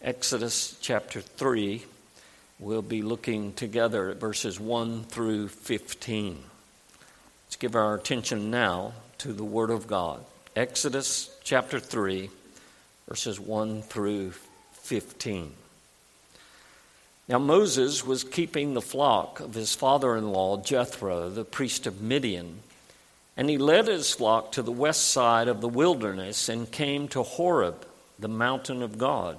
Exodus chapter 3. We'll be looking together at verses 1 through 15. Let's give our attention now to the Word of God. Exodus chapter 3, verses 1 through 15. Now, Moses was keeping the flock of his father in law, Jethro, the priest of Midian, and he led his flock to the west side of the wilderness and came to Horeb, the mountain of God.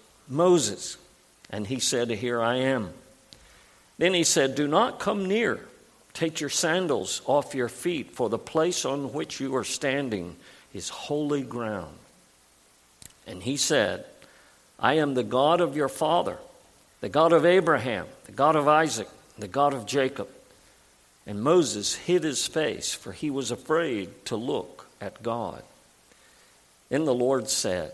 Moses. And he said, Here I am. Then he said, Do not come near. Take your sandals off your feet, for the place on which you are standing is holy ground. And he said, I am the God of your father, the God of Abraham, the God of Isaac, the God of Jacob. And Moses hid his face, for he was afraid to look at God. Then the Lord said,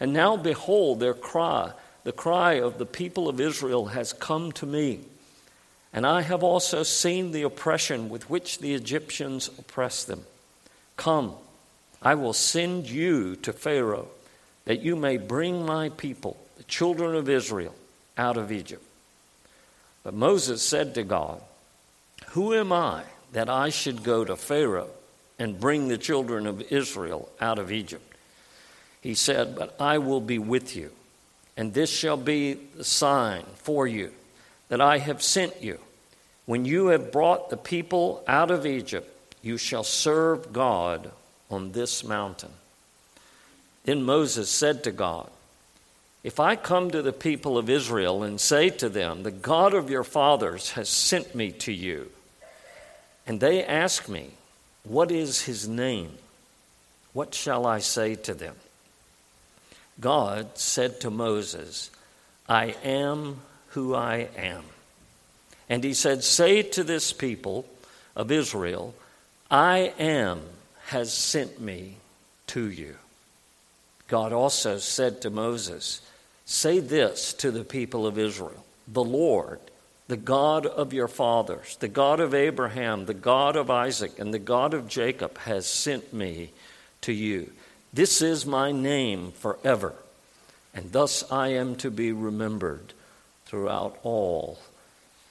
and now behold, their cry, the cry of the people of Israel, has come to me. And I have also seen the oppression with which the Egyptians oppress them. Come, I will send you to Pharaoh, that you may bring my people, the children of Israel, out of Egypt. But Moses said to God, Who am I that I should go to Pharaoh and bring the children of Israel out of Egypt? He said, But I will be with you, and this shall be the sign for you that I have sent you. When you have brought the people out of Egypt, you shall serve God on this mountain. Then Moses said to God, If I come to the people of Israel and say to them, The God of your fathers has sent me to you, and they ask me, What is his name? What shall I say to them? God said to Moses, I am who I am. And he said, Say to this people of Israel, I am has sent me to you. God also said to Moses, Say this to the people of Israel The Lord, the God of your fathers, the God of Abraham, the God of Isaac, and the God of Jacob, has sent me to you. This is my name forever, and thus I am to be remembered throughout all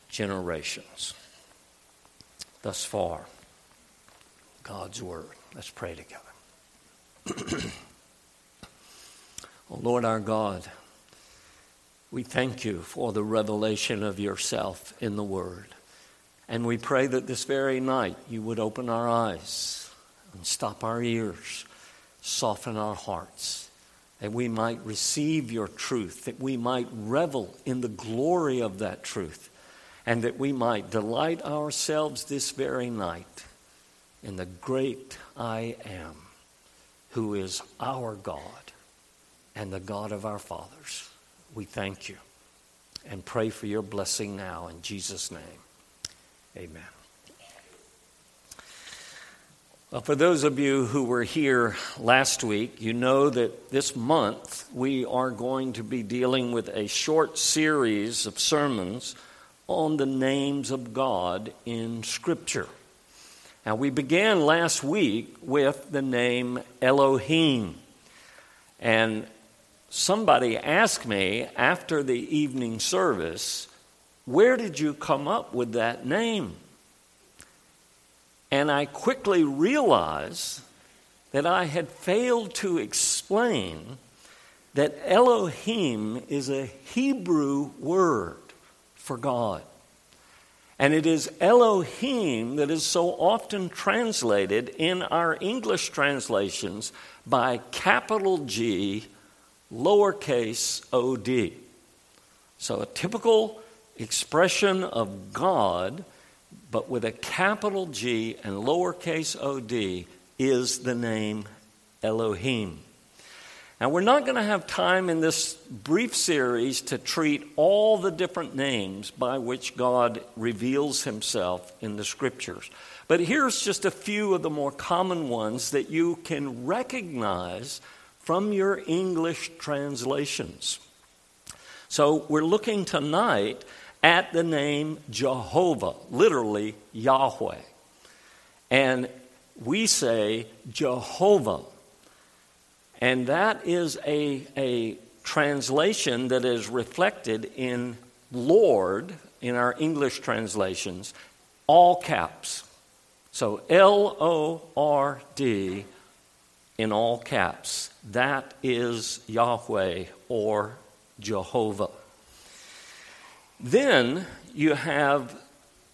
generations. Thus far, God's Word. Let's pray together. oh Lord our God, we thank you for the revelation of yourself in the Word. And we pray that this very night you would open our eyes and stop our ears soften our hearts, that we might receive your truth, that we might revel in the glory of that truth, and that we might delight ourselves this very night in the great I am, who is our God and the God of our fathers. We thank you and pray for your blessing now in Jesus' name. Amen. Well, for those of you who were here last week, you know that this month we are going to be dealing with a short series of sermons on the names of God in Scripture. Now, we began last week with the name Elohim. And somebody asked me after the evening service, Where did you come up with that name? And I quickly realized that I had failed to explain that Elohim is a Hebrew word for God. And it is Elohim that is so often translated in our English translations by capital G, lowercase od. So a typical expression of God, but with a capital G and lowercase od, is the name Elohim. Now, we're not going to have time in this brief series to treat all the different names by which God reveals himself in the scriptures. But here's just a few of the more common ones that you can recognize from your English translations. So, we're looking tonight at the name Jehovah, literally Yahweh. And we say Jehovah and that is a, a translation that is reflected in Lord in our English translations, all caps. So L O R D in all caps. That is Yahweh or Jehovah. Then you have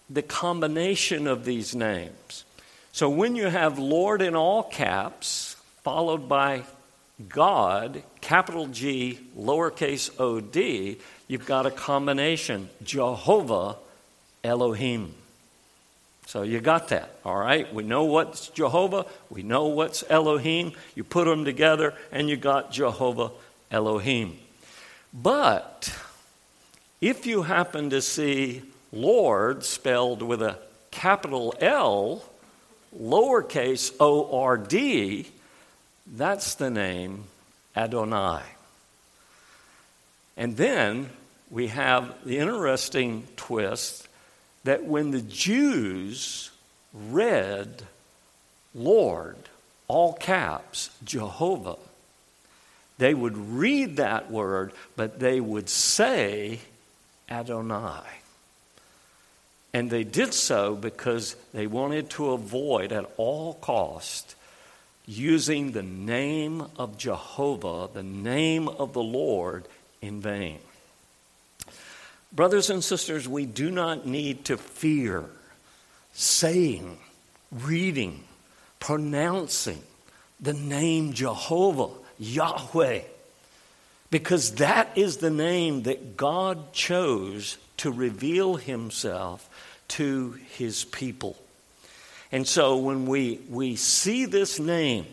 the combination of these names. So when you have Lord in all caps, followed by God, capital G, lowercase o d, you've got a combination Jehovah, Elohim. So you got that, all right? We know what's Jehovah, we know what's Elohim. You put them together, and you got Jehovah, Elohim. But if you happen to see Lord spelled with a capital L, lowercase o r d, that's the name Adonai. And then we have the interesting twist that when the Jews read Lord, all caps, Jehovah, they would read that word, but they would say Adonai. And they did so because they wanted to avoid at all cost using the name of Jehovah, the name of the Lord, in vain. Brothers and sisters, we do not need to fear saying, reading, pronouncing the name Jehovah, Yahweh, because that is the name that God chose to reveal himself to his people. And so when we, we see this name,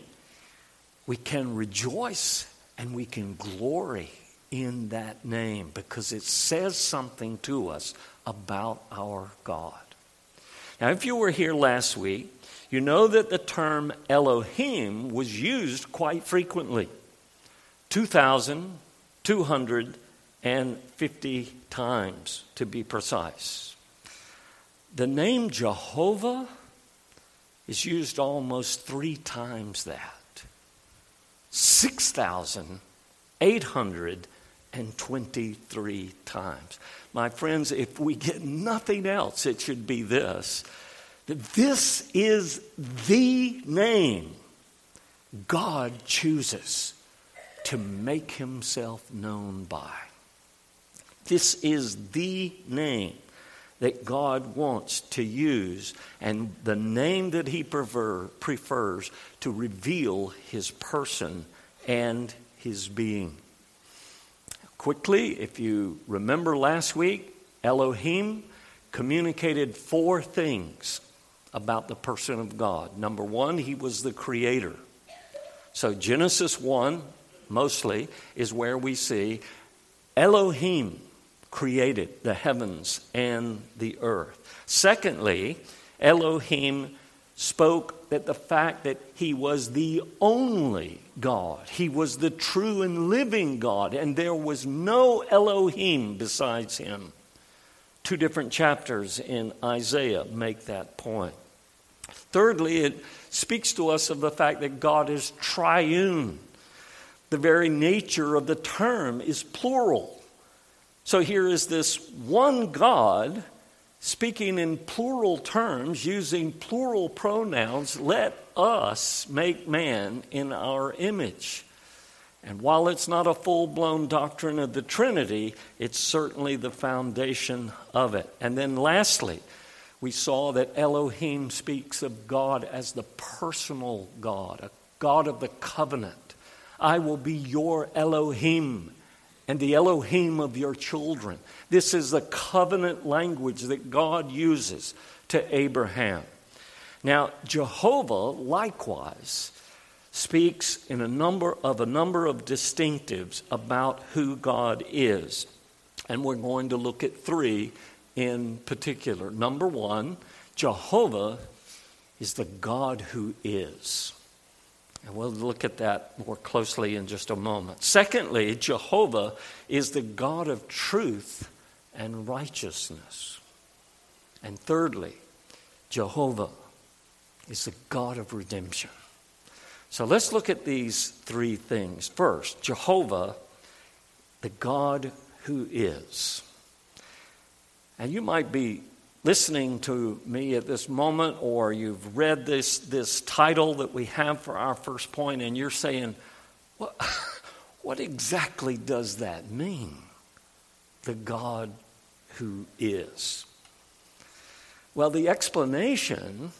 we can rejoice and we can glory in that name because it says something to us about our God. Now, if you were here last week, you know that the term Elohim was used quite frequently 2,250 times to be precise. The name Jehovah is used almost three times that 6,823 times. My friends, if we get nothing else, it should be this this is the name God chooses to make himself known by. This is the name that God wants to use and the name that He prefer, prefers to reveal His person and His being. Quickly, if you remember last week, Elohim communicated four things about the person of God. Number one, He was the creator. So, Genesis 1 mostly is where we see Elohim created the heavens and the earth. Secondly, Elohim spoke that the fact that he was the only God, he was the true and living God, and there was no Elohim besides him. Two different chapters in Isaiah make that point. Thirdly, it speaks to us of the fact that God is triune. The very nature of the term is plural. So here is this one God speaking in plural terms, using plural pronouns. Let us make man in our image. And while it's not a full blown doctrine of the Trinity, it's certainly the foundation of it. And then lastly, we saw that Elohim speaks of God as the personal God, a God of the covenant. I will be your Elohim and the Elohim of your children. This is the covenant language that God uses to Abraham. Now, Jehovah likewise speaks in a number of a number of distinctives about who God is. And we're going to look at three in particular. Number one, Jehovah is the God who is. And we'll look at that more closely in just a moment. Secondly, Jehovah is the God of truth and righteousness. And thirdly, Jehovah is the God of redemption. So let's look at these three things. First, Jehovah, the God who is. And you might be listening to me at this moment, or you've read this, this title that we have for our first point, and you're saying, what, what exactly does that mean? The God who is. Well, the explanation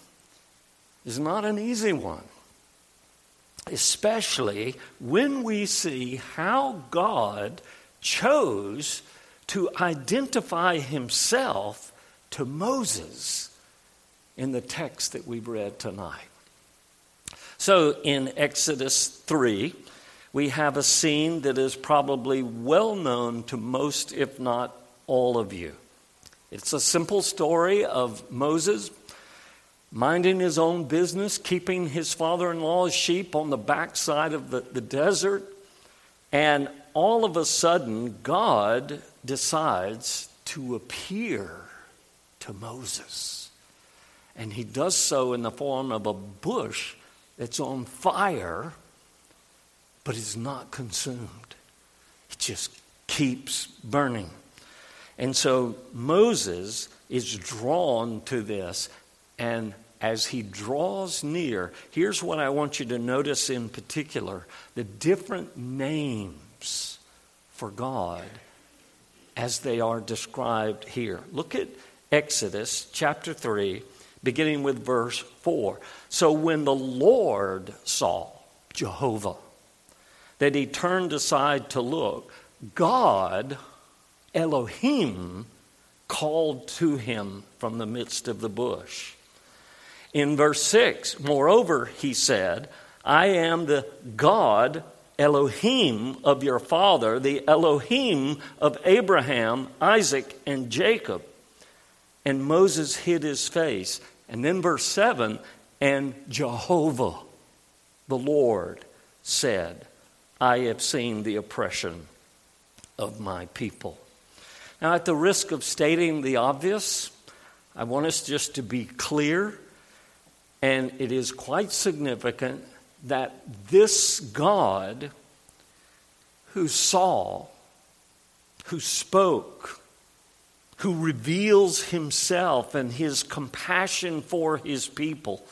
is not an easy one, especially when we see how God chose to identify himself to Moses in the text that we've read tonight. So in Exodus 3, we have a scene that is probably well known to most, if not all of you. It's a simple story of Moses minding his own business, keeping his father in law's sheep on the backside of the, the desert. And all of a sudden, God decides to appear to Moses. And he does so in the form of a bush that's on fire, but is not consumed. It just keeps burning. And so Moses is drawn to this. And as he draws near, here's what I want you to notice in particular the different names for God as they are described here. Look at Exodus chapter 3, beginning with verse 4. So when the Lord saw Jehovah, that he turned aside to look, God, Elohim, called to him from the midst of the bush. In verse 6, moreover, he said, I am the God, Elohim of your father, the Elohim of Abraham, Isaac, and Jacob. And Moses hid his face. And then verse 7 and Jehovah, the Lord, said, I have seen the oppression of my people. Now, at the risk of stating the obvious, I want us just to be clear, and it is quite significant that this God who saw, who spoke, who reveals himself and his compassion for his people,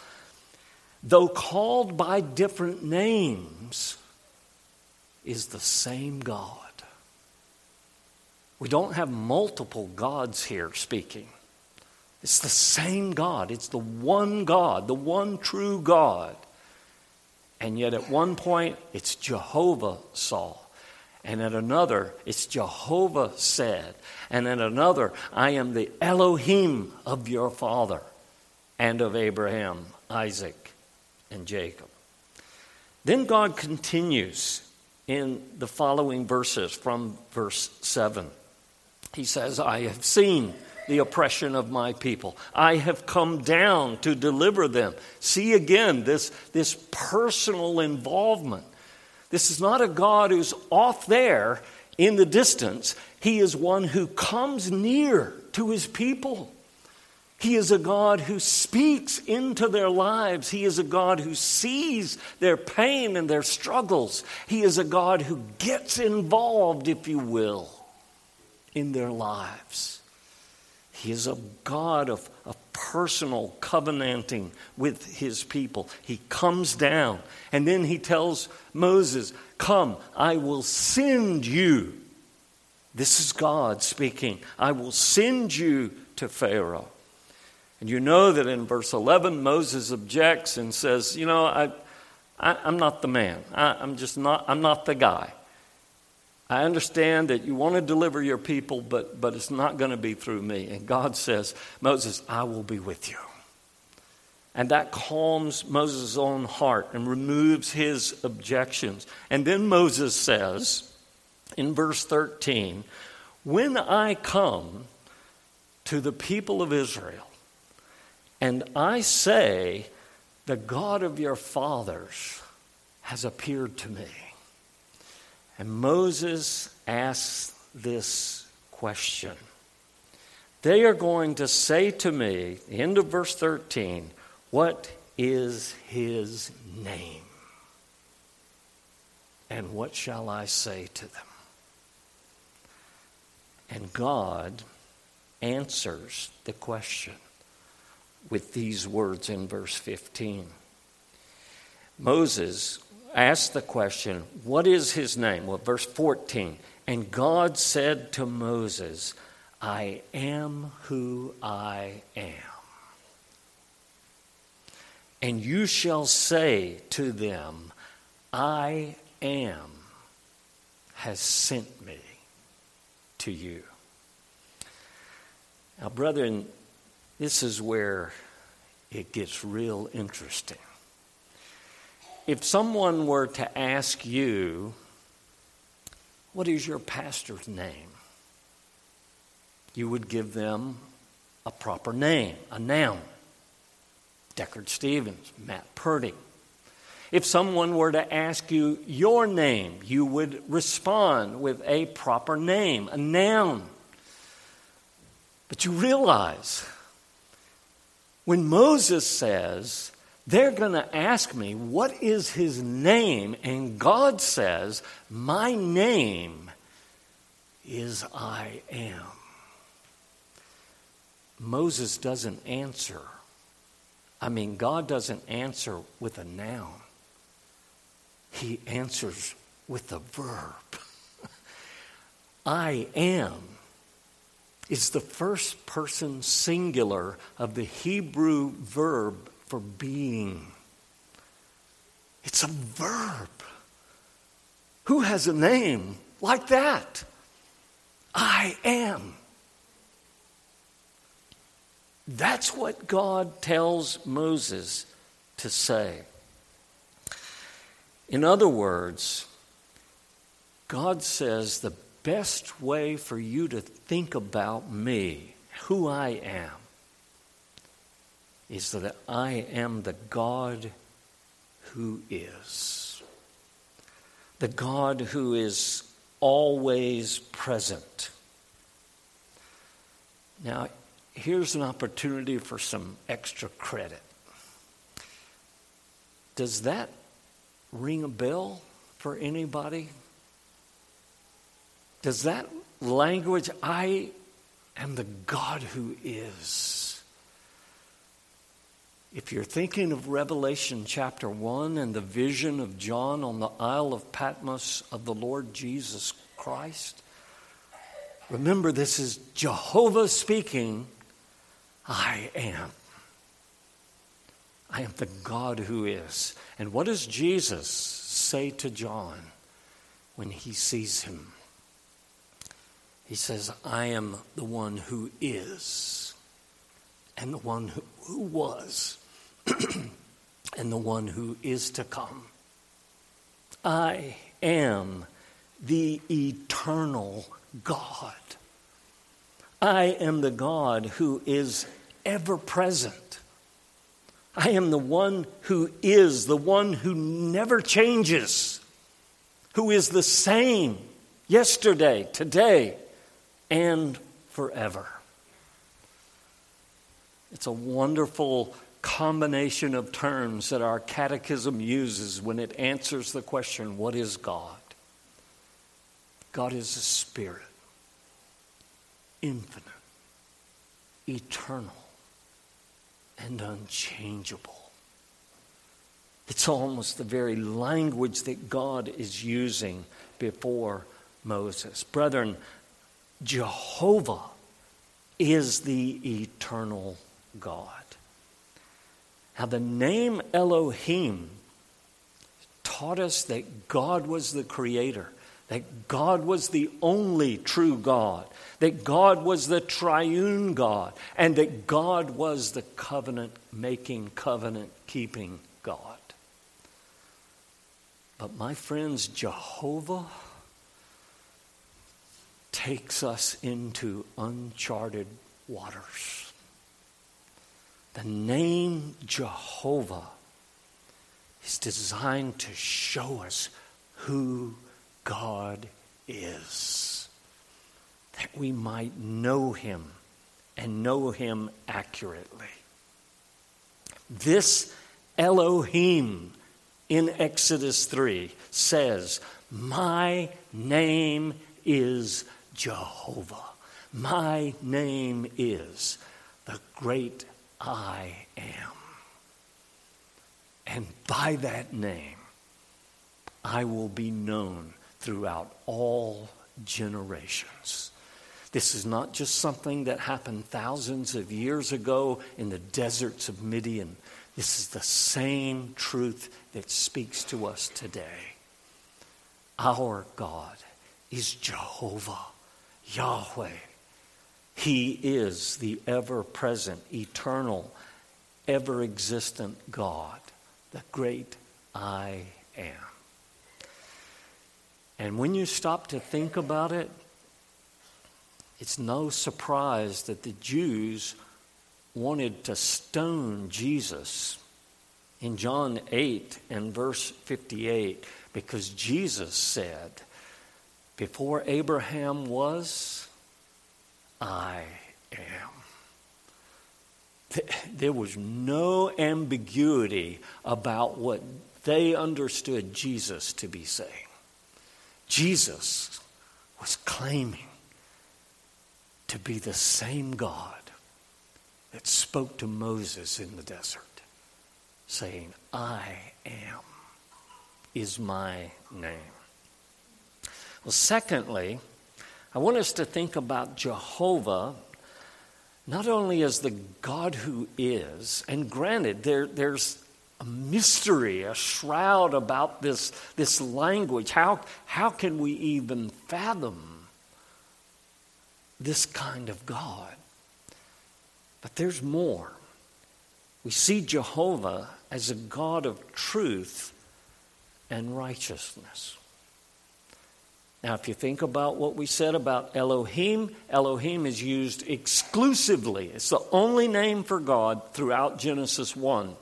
though called by different names, is the same God. We don't have multiple gods here speaking. It's the same God. It's the one God, the one true God. And yet, at one point, it's Jehovah saw. And at another, it's Jehovah said. And at another, I am the Elohim of your father and of Abraham, Isaac, and Jacob. Then God continues in the following verses from verse 7. He says, I have seen the oppression of my people. I have come down to deliver them. See again this, this personal involvement this is not a God who's off there in the distance. He is one who comes near to his people. He is a God who speaks into their lives. He is a God who sees their pain and their struggles. He is a God who gets involved, if you will, in their lives. He is a God of, of personal covenanting with his people. He comes down and then he tells Moses, Come, I will send you. This is God speaking. I will send you to Pharaoh. And you know that in verse 11, Moses objects and says, You know, I, I, am not the man. I, I'm just not, I'm not the guy. I understand that you want to deliver your people, but, but it's not going to be through me. And God says, Moses, I will be with you. And that calms Moses' own heart and removes his objections. And then Moses says in verse 13, When I come to the people of Israel and I say, The God of your fathers has appeared to me and Moses asks this question. They are going to say to me, end of verse 13, What is his name? And what shall I say to them? And God answers the question with these words in verse 15. Moses asked the question, What is his name? Well, verse 14. And God said to Moses, I am who I am. And you shall say to them, I am has sent me to you. Now, brethren, this is where it gets real interesting if someone were to ask you, What is your pastor's name? you would give them a proper name, a noun. Deckard Stevens, Matt Purdy. If someone were to ask you your name, you would respond with a proper name, a noun. But you realize when Moses says, they're going to ask me, What is his name? And God says, My name is I am. Moses doesn't answer. I mean, God doesn't answer with a noun, He answers with a verb. I am is the first person singular of the Hebrew verb for being. It's a verb. Who has a name like that? I am. That's what God tells Moses to say. In other words, God says the best way for you to think about me, who I am, is that I am the God who is. The God who is always present. Now, here's an opportunity for some extra credit. Does that ring a bell for anybody? Does that language, I am the God who is, if you're thinking of Revelation chapter 1 and the vision of John on the Isle of Patmos of the Lord Jesus Christ, remember this is Jehovah speaking, I am. I am the God who is. And what does Jesus say to John when he sees him? He says, I am the one who is and the one who, was and the one who is to come. I am the eternal God. I am the God who is ever present. I am the one who is, the one who never changes, who is the same yesterday, today, and forever. It's a wonderful combination of terms that our catechism uses when it answers the question what is God? God is a spirit, infinite, eternal and unchangeable. It's almost the very language that God is using before Moses. Brethren, Jehovah is the eternal God. Now, the name Elohim taught us that God was the creator, that God was the only true God, that God was the triune God, and that God was the covenant making, covenant keeping God. But my friends, Jehovah takes us into uncharted waters. The name Jehovah is designed to show us who God is, that we might know Him and know Him accurately. This Elohim in Exodus 3 says, My name is Jehovah. My name is the great I am. And by that name, I will be known throughout all generations. This is not just something that happened thousands of years ago in the deserts of Midian. This is the same truth that speaks to us today. Our God is Jehovah, Yahweh. He is the ever present, eternal, ever existent God, the great I am. And when you stop to think about it, it's no surprise that the Jews wanted to stone Jesus in John 8 and verse 58 because Jesus said, Before Abraham was, I am. There was no ambiguity about what they understood Jesus to be saying. Jesus was claiming to be the same God that spoke to Moses in the desert, saying, I am is my name. Well, secondly, I want us to think about Jehovah not only as the God who is, and granted, there, there's a mystery, a shroud about this, this language. How, how can we even fathom this kind of God? But there's more. We see Jehovah as a God of truth and righteousness. Now, if you think about what we said about Elohim, Elohim is used exclusively. It's the only name for God throughout Genesis 1.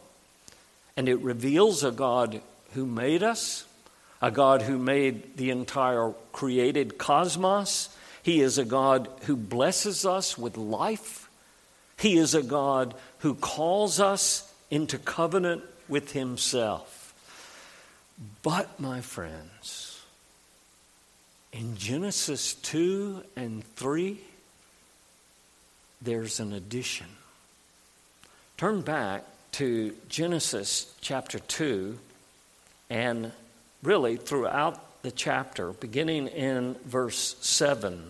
And it reveals a God who made us, a God who made the entire created cosmos. He is a God who blesses us with life. He is a God who calls us into covenant with Himself. But, my friends, in Genesis 2 and 3, there's an addition. Turn back to Genesis chapter 2 and really throughout the chapter, beginning in verse 7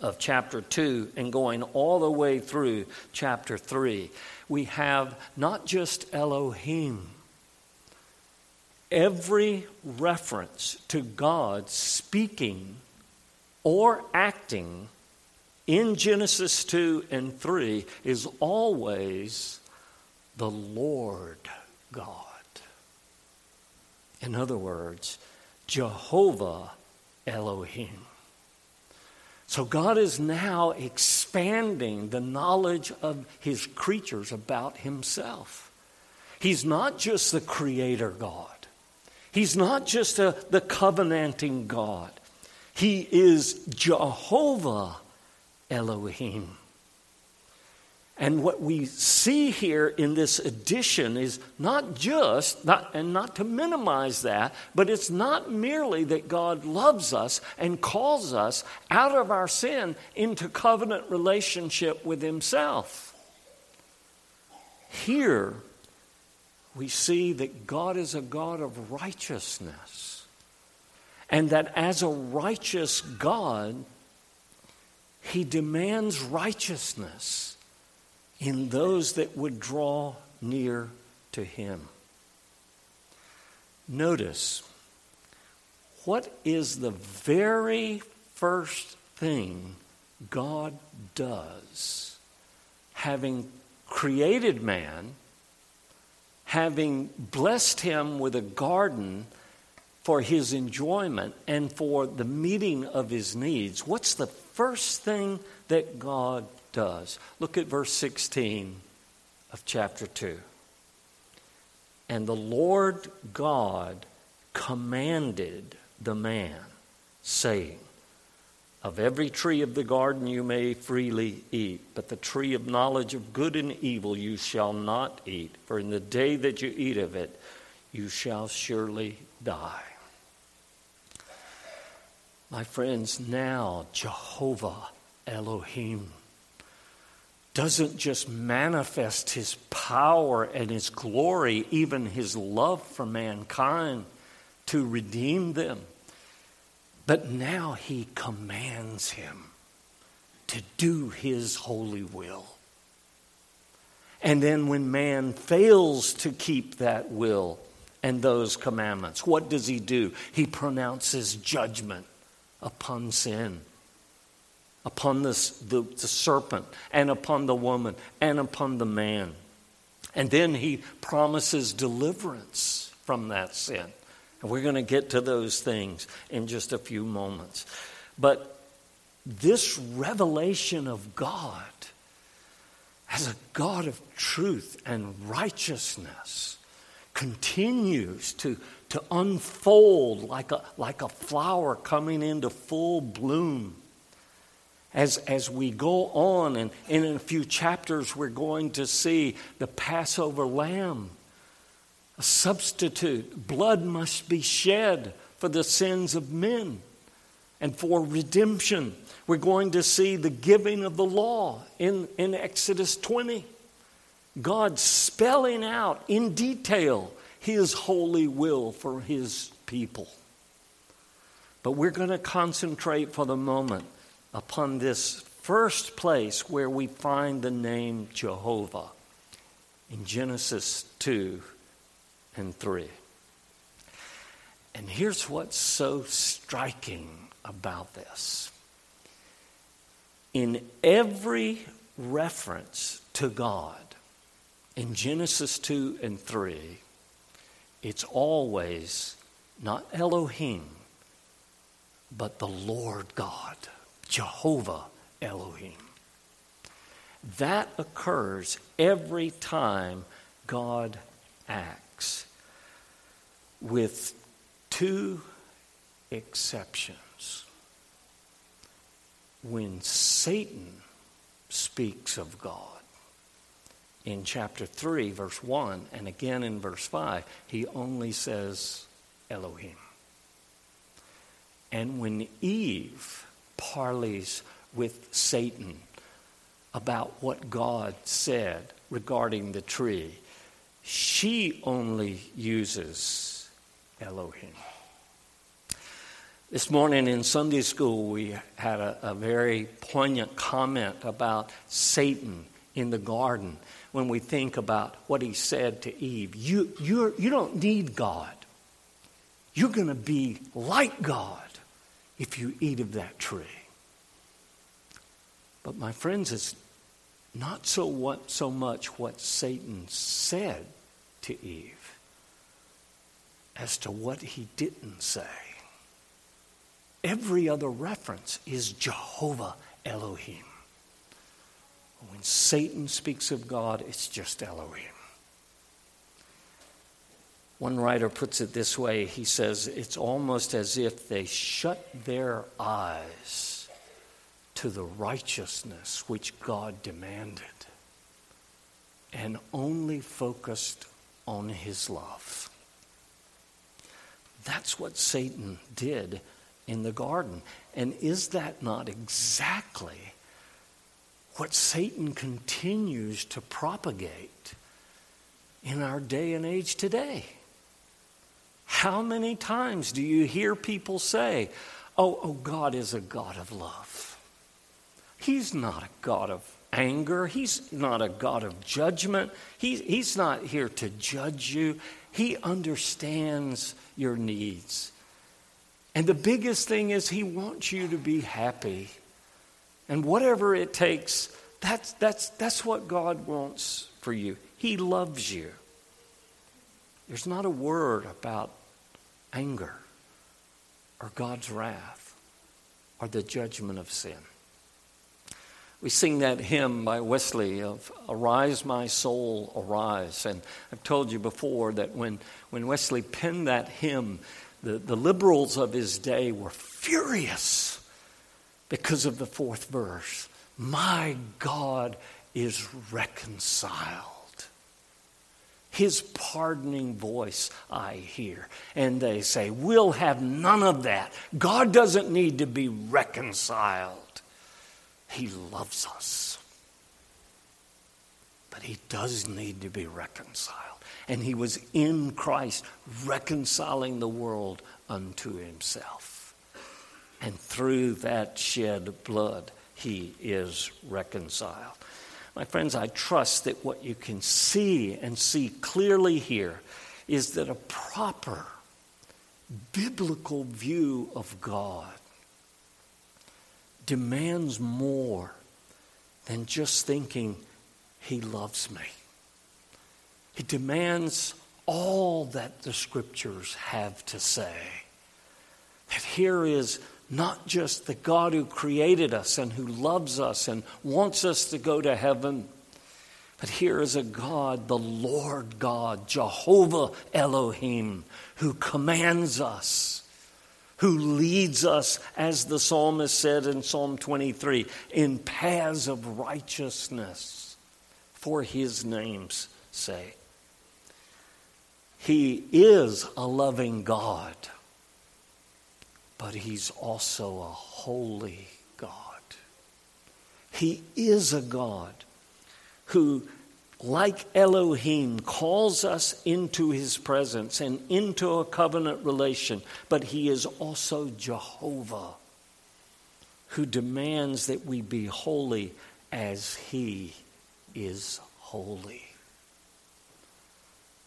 of chapter 2 and going all the way through chapter 3, we have not just Elohim every reference to God speaking or acting in Genesis 2 and 3 is always the Lord God. In other words, Jehovah Elohim. So God is now expanding the knowledge of his creatures about himself. He's not just the creator God. He's not just a, the covenanting God, He is Jehovah Elohim. And what we see here in this addition is not just, not, and not to minimize that, but it's not merely that God loves us and calls us out of our sin into covenant relationship with Himself. Here, we see that God is a God of righteousness, and that as a righteous God, He demands righteousness in those that would draw near to him. Notice, what is the very first thing God does? Having created man, having blessed him with a garden for his enjoyment and for the meeting of his needs, what's the first thing that God does. Look at verse 16 of chapter 2. And the Lord God commanded the man, saying, Of every tree of the garden you may freely eat, but the tree of knowledge of good and evil you shall not eat, for in the day that you eat of it, you shall surely die. My friends, now Jehovah Elohim doesn't just manifest his power and his glory, even his love for mankind to redeem them, but now he commands him to do his holy will. And then when man fails to keep that will and those commandments, what does he do? He pronounces judgment upon sin upon the, the serpent and upon the woman and upon the man. And then he promises deliverance from that sin. And we're going to get to those things in just a few moments. But this revelation of God as a God of truth and righteousness continues to, to unfold like a, like a flower coming into full bloom as, as we go on, and, and in a few chapters, we're going to see the Passover lamb, a substitute. Blood must be shed for the sins of men and for redemption. We're going to see the giving of the law in, in Exodus 20. God spelling out in detail his holy will for his people. But we're going to concentrate for the moment upon this first place where we find the name Jehovah in Genesis 2 and 3. And here's what's so striking about this. In every reference to God in Genesis 2 and 3, it's always not Elohim, but the Lord God. Jehovah Elohim. That occurs every time God acts, with two exceptions. When Satan speaks of God, in chapter 3, verse 1, and again in verse 5, he only says Elohim. And when Eve parleys with Satan about what God said regarding the tree. She only uses Elohim. This morning in Sunday school, we had a, a, very poignant comment about Satan in the garden when we think about what he said to Eve. You, you're, you don't need God. You're going to be like God if you eat of that tree. But my friends, it's not so what so much what Satan said to Eve as to what he didn't say. Every other reference is Jehovah Elohim. When Satan speaks of God, it's just Elohim. One writer puts it this way he says, It's almost as if they shut their eyes to the righteousness which God demanded. and only focused on his love. That's what Satan did in the garden. And is that not exactly what Satan continues to propagate in our day and age today? How many times do you hear people say, Oh, oh, God is a God of love? He's not a God of anger. He's not a God of judgment. He, he's not here to judge you. He understands your needs. And the biggest thing is, He wants you to be happy. And whatever it takes, that's, that's, that's what God wants for you. He loves you. There's not a word about anger or God's wrath or the judgment of sin. We sing that hymn by Wesley of Arise, My Soul, Arise. And I've told you before that when, when Wesley penned that hymn, the, the liberals of his day were furious because of the fourth verse. My God is reconciled. His pardoning voice I hear. And they say, We'll have none of that. God doesn't need to be reconciled. He loves us. But he does need to be reconciled. And he was in Christ reconciling the world unto himself. And through that shed blood, he is reconciled. My friends, I trust that what you can see and see clearly here is that a proper biblical view of God demands more than just thinking, He loves me. It demands all that the scriptures have to say. That here is not just the God who created us and who loves us and wants us to go to heaven, but here is a God, the Lord God, Jehovah Elohim, who commands us who leads us, as the psalmist said in Psalm 23, in paths of righteousness for his name's sake. He is a loving God, but he's also a holy God. He is a God who like Elohim, calls us into his presence and into a covenant relation, but he is also Jehovah, who demands that we be holy as he is holy.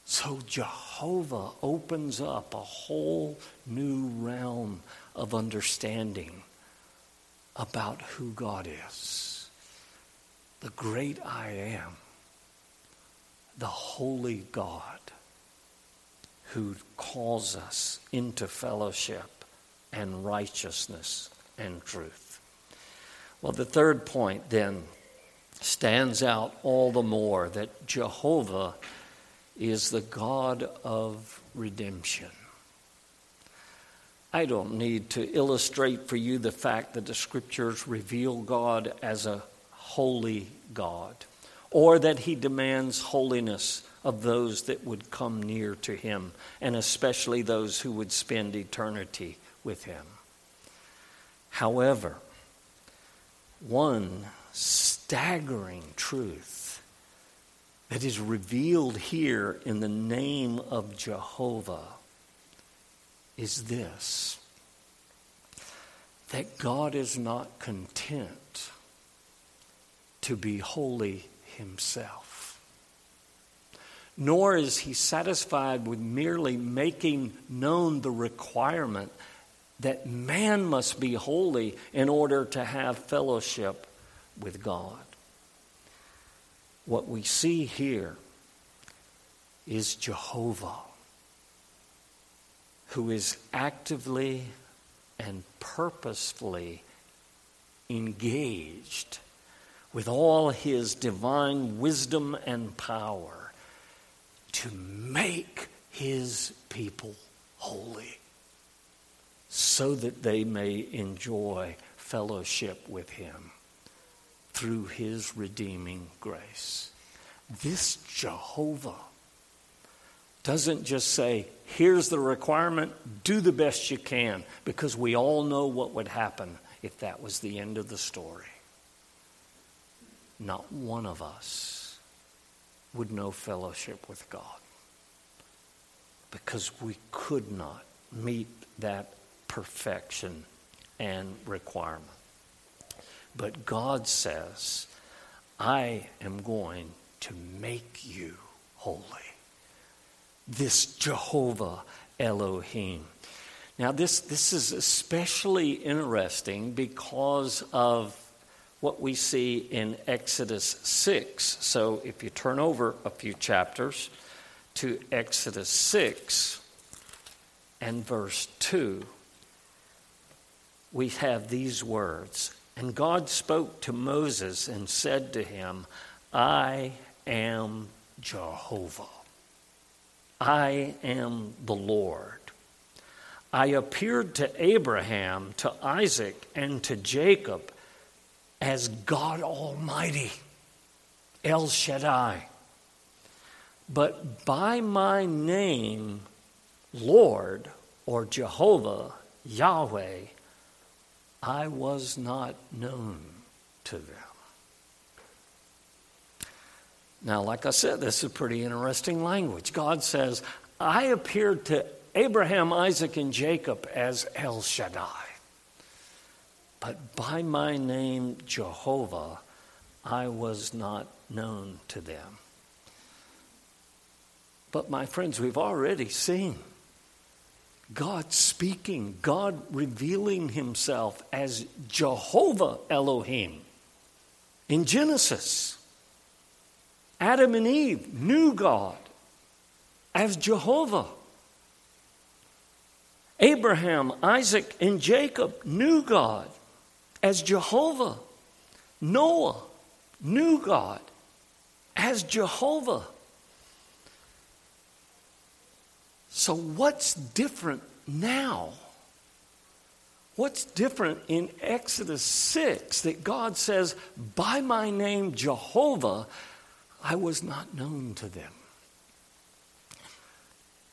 So Jehovah opens up a whole new realm of understanding about who God is. The great I am the holy God who calls us into fellowship and righteousness and truth. Well, the third point then stands out all the more that Jehovah is the God of redemption. I don't need to illustrate for you the fact that the scriptures reveal God as a holy God or that he demands holiness of those that would come near to him, and especially those who would spend eternity with him. However, one staggering truth that is revealed here in the name of Jehovah is this that God is not content to be holy himself. Nor is he satisfied with merely making known the requirement that man must be holy in order to have fellowship with God. What we see here is Jehovah, who is actively and purposefully engaged with all his divine wisdom and power to make his people holy so that they may enjoy fellowship with him through his redeeming grace. this Jehovah doesn't just say, here's the requirement, do the best you can, because we all know what would happen if that was the end of the story. Not one of us would know fellowship with God because we could not meet that perfection and requirement. But God says, I am going to make you holy. This Jehovah Elohim. Now, this, this is especially interesting because of what we see in Exodus 6. So, if you turn over a few chapters to Exodus 6 and verse 2, we have these words And God spoke to Moses and said to him, I am Jehovah. I am the Lord. I appeared to Abraham, to Isaac, and to Jacob as God Almighty, El Shaddai. But by my name, Lord or Jehovah, Yahweh, I was not known to them. Now, like I said, this is pretty interesting language. God says, I appeared to Abraham, Isaac, and Jacob as El Shaddai. But by my name, Jehovah, I was not known to them. But, my friends, we've already seen God speaking, God revealing himself as Jehovah Elohim in Genesis. Adam and Eve knew God as Jehovah. Abraham, Isaac, and Jacob knew God as Jehovah. Noah knew God as Jehovah. So, what's different now? What's different in Exodus 6 that God says, By my name Jehovah, I was not known to them?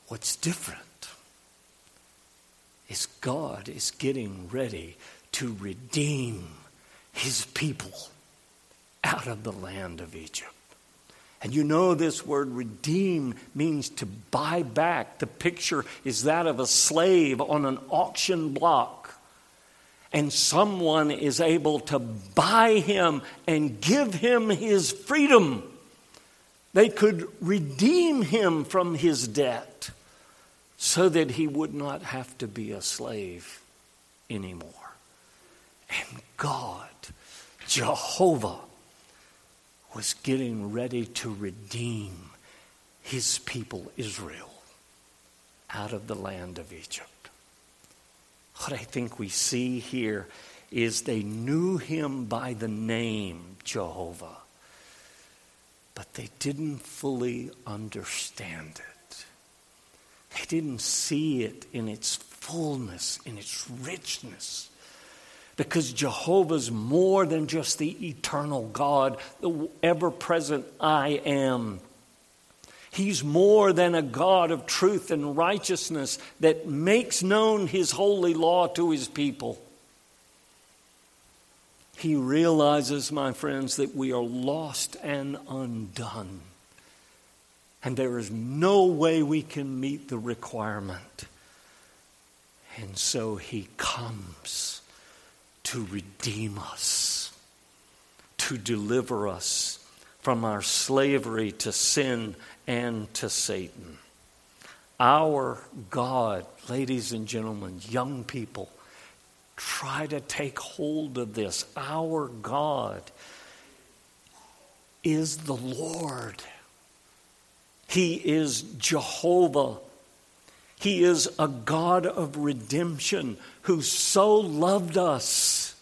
What's different is God is getting ready to redeem his people out of the land of Egypt. And you know this word redeem means to buy back. The picture is that of a slave on an auction block. And someone is able to buy him and give him his freedom. They could redeem him from his debt so that he would not have to be a slave anymore. And God, Jehovah, was getting ready to redeem his people, Israel, out of the land of Egypt. What I think we see here is they knew him by the name Jehovah, but they didn't fully understand it. They didn't see it in its fullness, in its richness. Because Jehovah's more than just the eternal God, the ever present I am. He's more than a God of truth and righteousness that makes known his holy law to his people. He realizes, my friends, that we are lost and undone. And there is no way we can meet the requirement. And so he comes to redeem us, to deliver us from our slavery to sin and to Satan. Our God, ladies and gentlemen, young people, try to take hold of this. Our God is the Lord. He is Jehovah he is a God of redemption who so loved us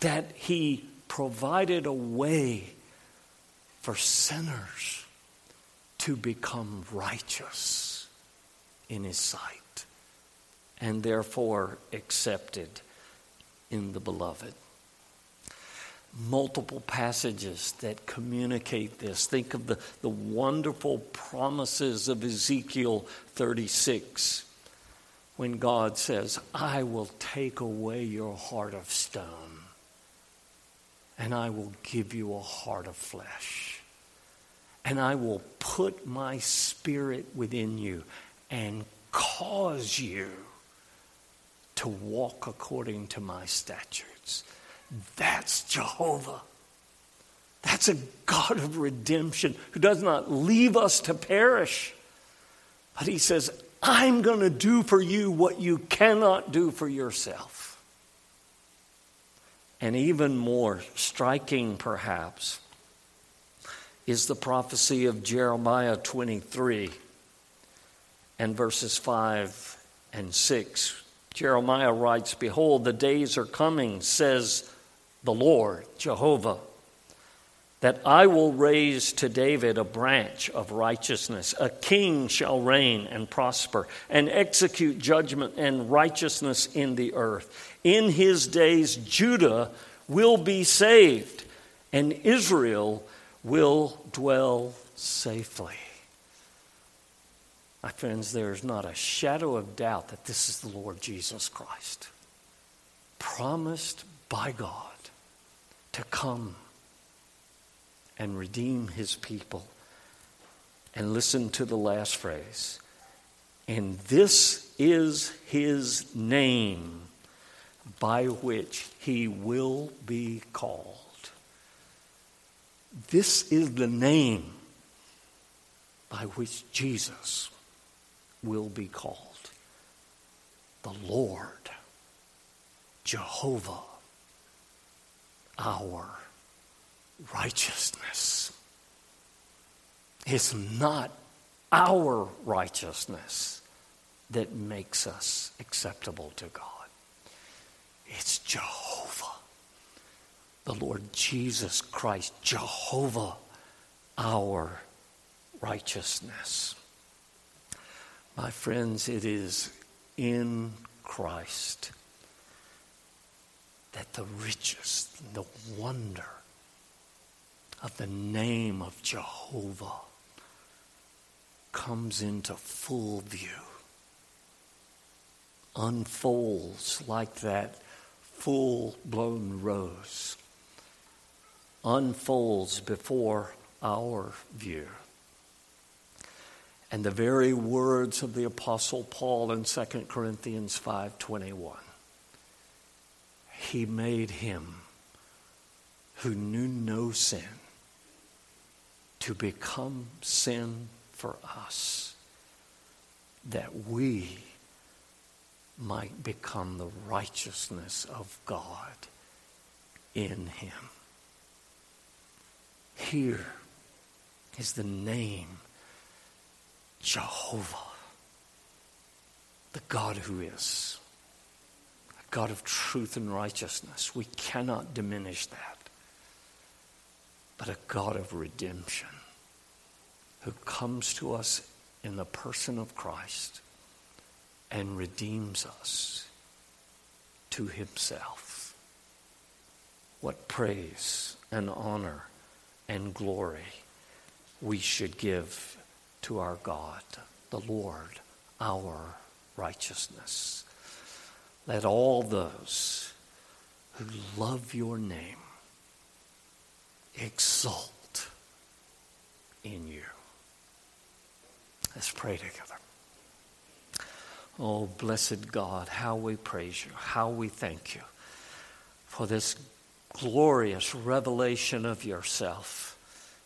that he provided a way for sinners to become righteous in his sight and therefore accepted in the beloved. Multiple passages that communicate this. Think of the, the wonderful promises of Ezekiel 36 when God says, I will take away your heart of stone and I will give you a heart of flesh. And I will put my spirit within you and cause you to walk according to my statutes. That's Jehovah. That's a God of redemption who does not leave us to perish. But he says, I'm going to do for you what you cannot do for yourself. And even more striking, perhaps, is the prophecy of Jeremiah 23 and verses 5 and 6. Jeremiah writes, Behold, the days are coming, says the Lord, Jehovah, that I will raise to David a branch of righteousness. A king shall reign and prosper and execute judgment and righteousness in the earth. In his days, Judah will be saved and Israel will dwell safely. My friends, there is not a shadow of doubt that this is the Lord Jesus Christ, promised by God to come and redeem his people. And listen to the last phrase. And this is his name by which he will be called. This is the name by which Jesus will be called the Lord, Jehovah, our righteousness. It's not our righteousness that makes us acceptable to God. It's Jehovah, the Lord Jesus Christ, Jehovah, our righteousness. My friends, it is in Christ that the riches, the wonder of the name of Jehovah comes into full view, unfolds like that full blown rose, unfolds before our view. And the very words of the apostle Paul in 2 Corinthians 5:21 He made him who knew no sin to become sin for us that we might become the righteousness of God in him. Here is the name Jehovah, the God who is, God of truth and righteousness. We cannot diminish that. But a God of redemption who comes to us in the person of Christ and redeems us to himself. What praise and honor and glory we should give to our God, the Lord, our righteousness. Let all those who love your name exult in you. Let's pray together. Oh, blessed God, how we praise you, how we thank you for this glorious revelation of yourself,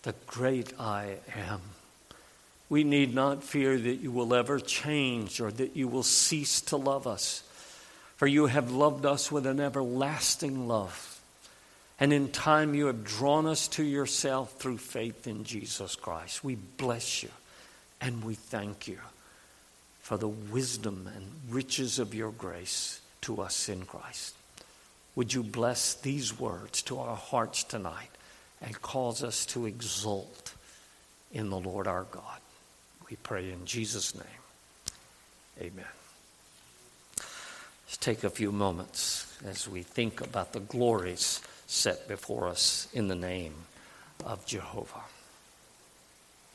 the great I am. We need not fear that you will ever change or that you will cease to love us. For you have loved us with an everlasting love. And in time you have drawn us to yourself through faith in Jesus Christ. We bless you and we thank you for the wisdom and riches of your grace to us in Christ. Would you bless these words to our hearts tonight and cause us to exult in the Lord our God? We pray in Jesus' name. Amen. Take a few moments as we think about the glories set before us in the name of Jehovah.